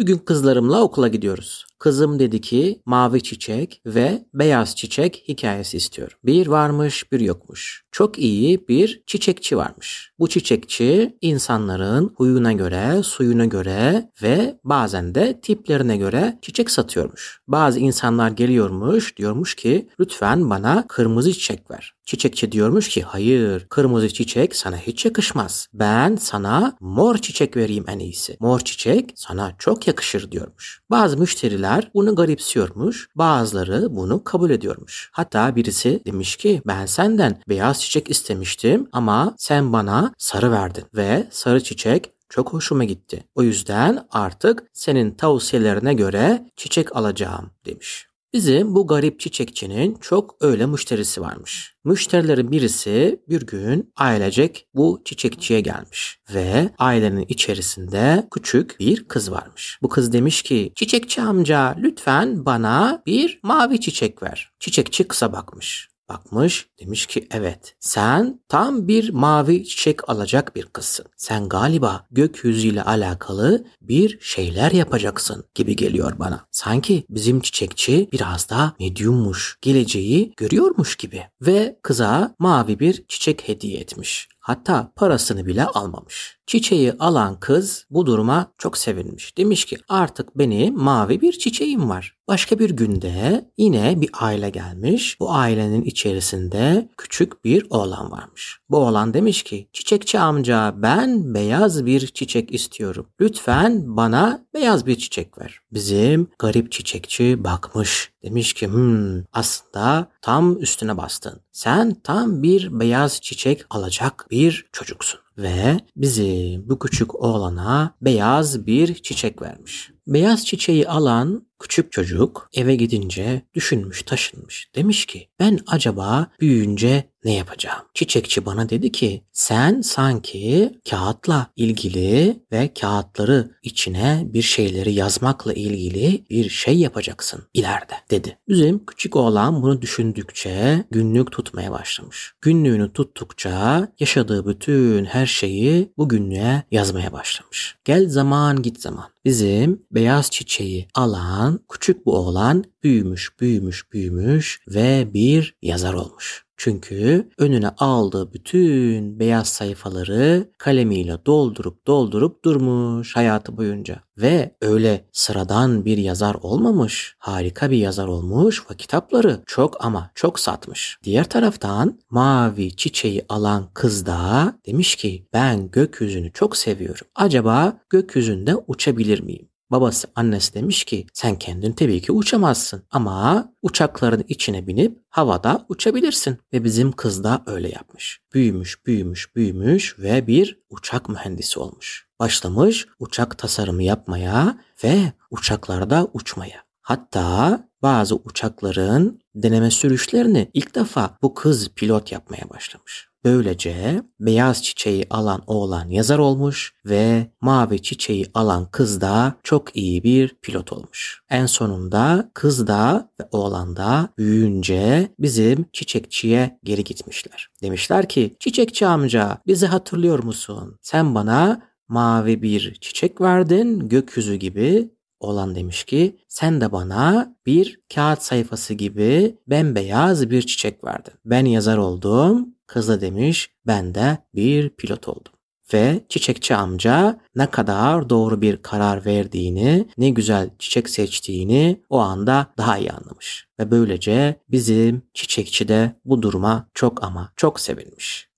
Bugün kızlarımla okula gidiyoruz. Kızım dedi ki mavi çiçek ve beyaz çiçek hikayesi istiyorum. Bir varmış bir yokmuş. Çok iyi bir çiçekçi varmış. Bu çiçekçi insanların huyuna göre, suyuna göre ve bazen de tiplerine göre çiçek satıyormuş. Bazı insanlar geliyormuş diyormuş ki lütfen bana kırmızı çiçek ver. Çiçekçi diyormuş ki hayır kırmızı çiçek sana hiç yakışmaz. Ben sana mor çiçek vereyim en iyisi. Mor çiçek sana çok yakışır diyormuş. Bazı müşteriler bunu garipsiyormuş. Bazıları bunu kabul ediyormuş. Hatta birisi demiş ki ben senden beyaz çiçek istemiştim ama sen bana sarı verdin ve sarı çiçek çok hoşuma gitti. O yüzden artık senin tavsiyelerine göre çiçek alacağım demiş. Bizim bu garip çiçekçinin çok öyle müşterisi varmış. Müşterilerin birisi bir gün ailecek bu çiçekçiye gelmiş ve ailenin içerisinde küçük bir kız varmış. Bu kız demiş ki çiçekçi amca lütfen bana bir mavi çiçek ver. Çiçekçi kısa bakmış. Bakmış demiş ki evet sen tam bir mavi çiçek alacak bir kızsın. Sen galiba gökyüzüyle alakalı bir şeyler yapacaksın gibi geliyor bana. Sanki bizim çiçekçi biraz da medyummuş, geleceği görüyormuş gibi. Ve kıza mavi bir çiçek hediye etmiş. Hatta parasını bile almamış. Çiçeği alan kız bu duruma çok sevinmiş. Demiş ki artık benim mavi bir çiçeğim var. Başka bir günde yine bir aile gelmiş. Bu ailenin içerisinde küçük bir oğlan varmış. Bu oğlan demiş ki çiçekçi amca ben beyaz bir çiçek istiyorum. Lütfen bana beyaz bir çiçek ver. Bizim garip çiçekçi bakmış. Demiş ki hmm, aslında tam üstüne bastın. Sen tam bir beyaz çiçek alacak bir çocuksun. Ve bizi bu küçük oğlana beyaz bir çiçek vermiş. Beyaz çiçeği alan küçük çocuk eve gidince düşünmüş taşınmış. Demiş ki ben acaba büyüyünce ne yapacağım? Çiçekçi bana dedi ki sen sanki kağıtla ilgili ve kağıtları içine bir şeyleri yazmakla ilgili bir şey yapacaksın ileride dedi. Bizim küçük oğlan bunu düşündükçe günlük tutmaya başlamış. Günlüğünü tuttukça yaşadığı bütün her şeyi bu günlüğe yazmaya başlamış. Gel zaman git zaman. Bizim beyaz çiçeği alan küçük bu oğlan büyümüş, büyümüş, büyümüş ve bir yazar olmuş. Çünkü önüne aldığı bütün beyaz sayfaları kalemiyle doldurup doldurup durmuş hayatı boyunca. Ve öyle sıradan bir yazar olmamış, harika bir yazar olmuş ve kitapları çok ama çok satmış. Diğer taraftan mavi çiçeği alan kız da demiş ki ben gökyüzünü çok seviyorum. Acaba gökyüzünde uçabilir miyim? Babası annesi demiş ki sen kendin tabii ki uçamazsın ama uçakların içine binip havada uçabilirsin. Ve bizim kız da öyle yapmış. Büyümüş, büyümüş, büyümüş ve bir uçak mühendisi olmuş. Başlamış uçak tasarımı yapmaya ve uçaklarda uçmaya. Hatta bazı uçakların deneme sürüşlerini ilk defa bu kız pilot yapmaya başlamış. Böylece beyaz çiçeği alan oğlan yazar olmuş ve mavi çiçeği alan kız da çok iyi bir pilot olmuş. En sonunda kız da ve oğlan da büyüyünce bizim çiçekçiye geri gitmişler. Demişler ki çiçekçi amca bizi hatırlıyor musun? Sen bana mavi bir çiçek verdin gökyüzü gibi olan demiş ki sen de bana bir kağıt sayfası gibi bembeyaz bir çiçek verdin. Ben yazar oldum Kız da demiş ben de bir pilot oldum. Ve çiçekçi amca ne kadar doğru bir karar verdiğini, ne güzel çiçek seçtiğini o anda daha iyi anlamış. Ve böylece bizim çiçekçi de bu duruma çok ama çok sevinmiş.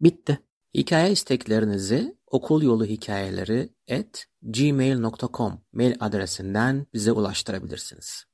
Bitti. Hikaye isteklerinizi okul yolu hikayeleri at gmail.com mail adresinden bize ulaştırabilirsiniz.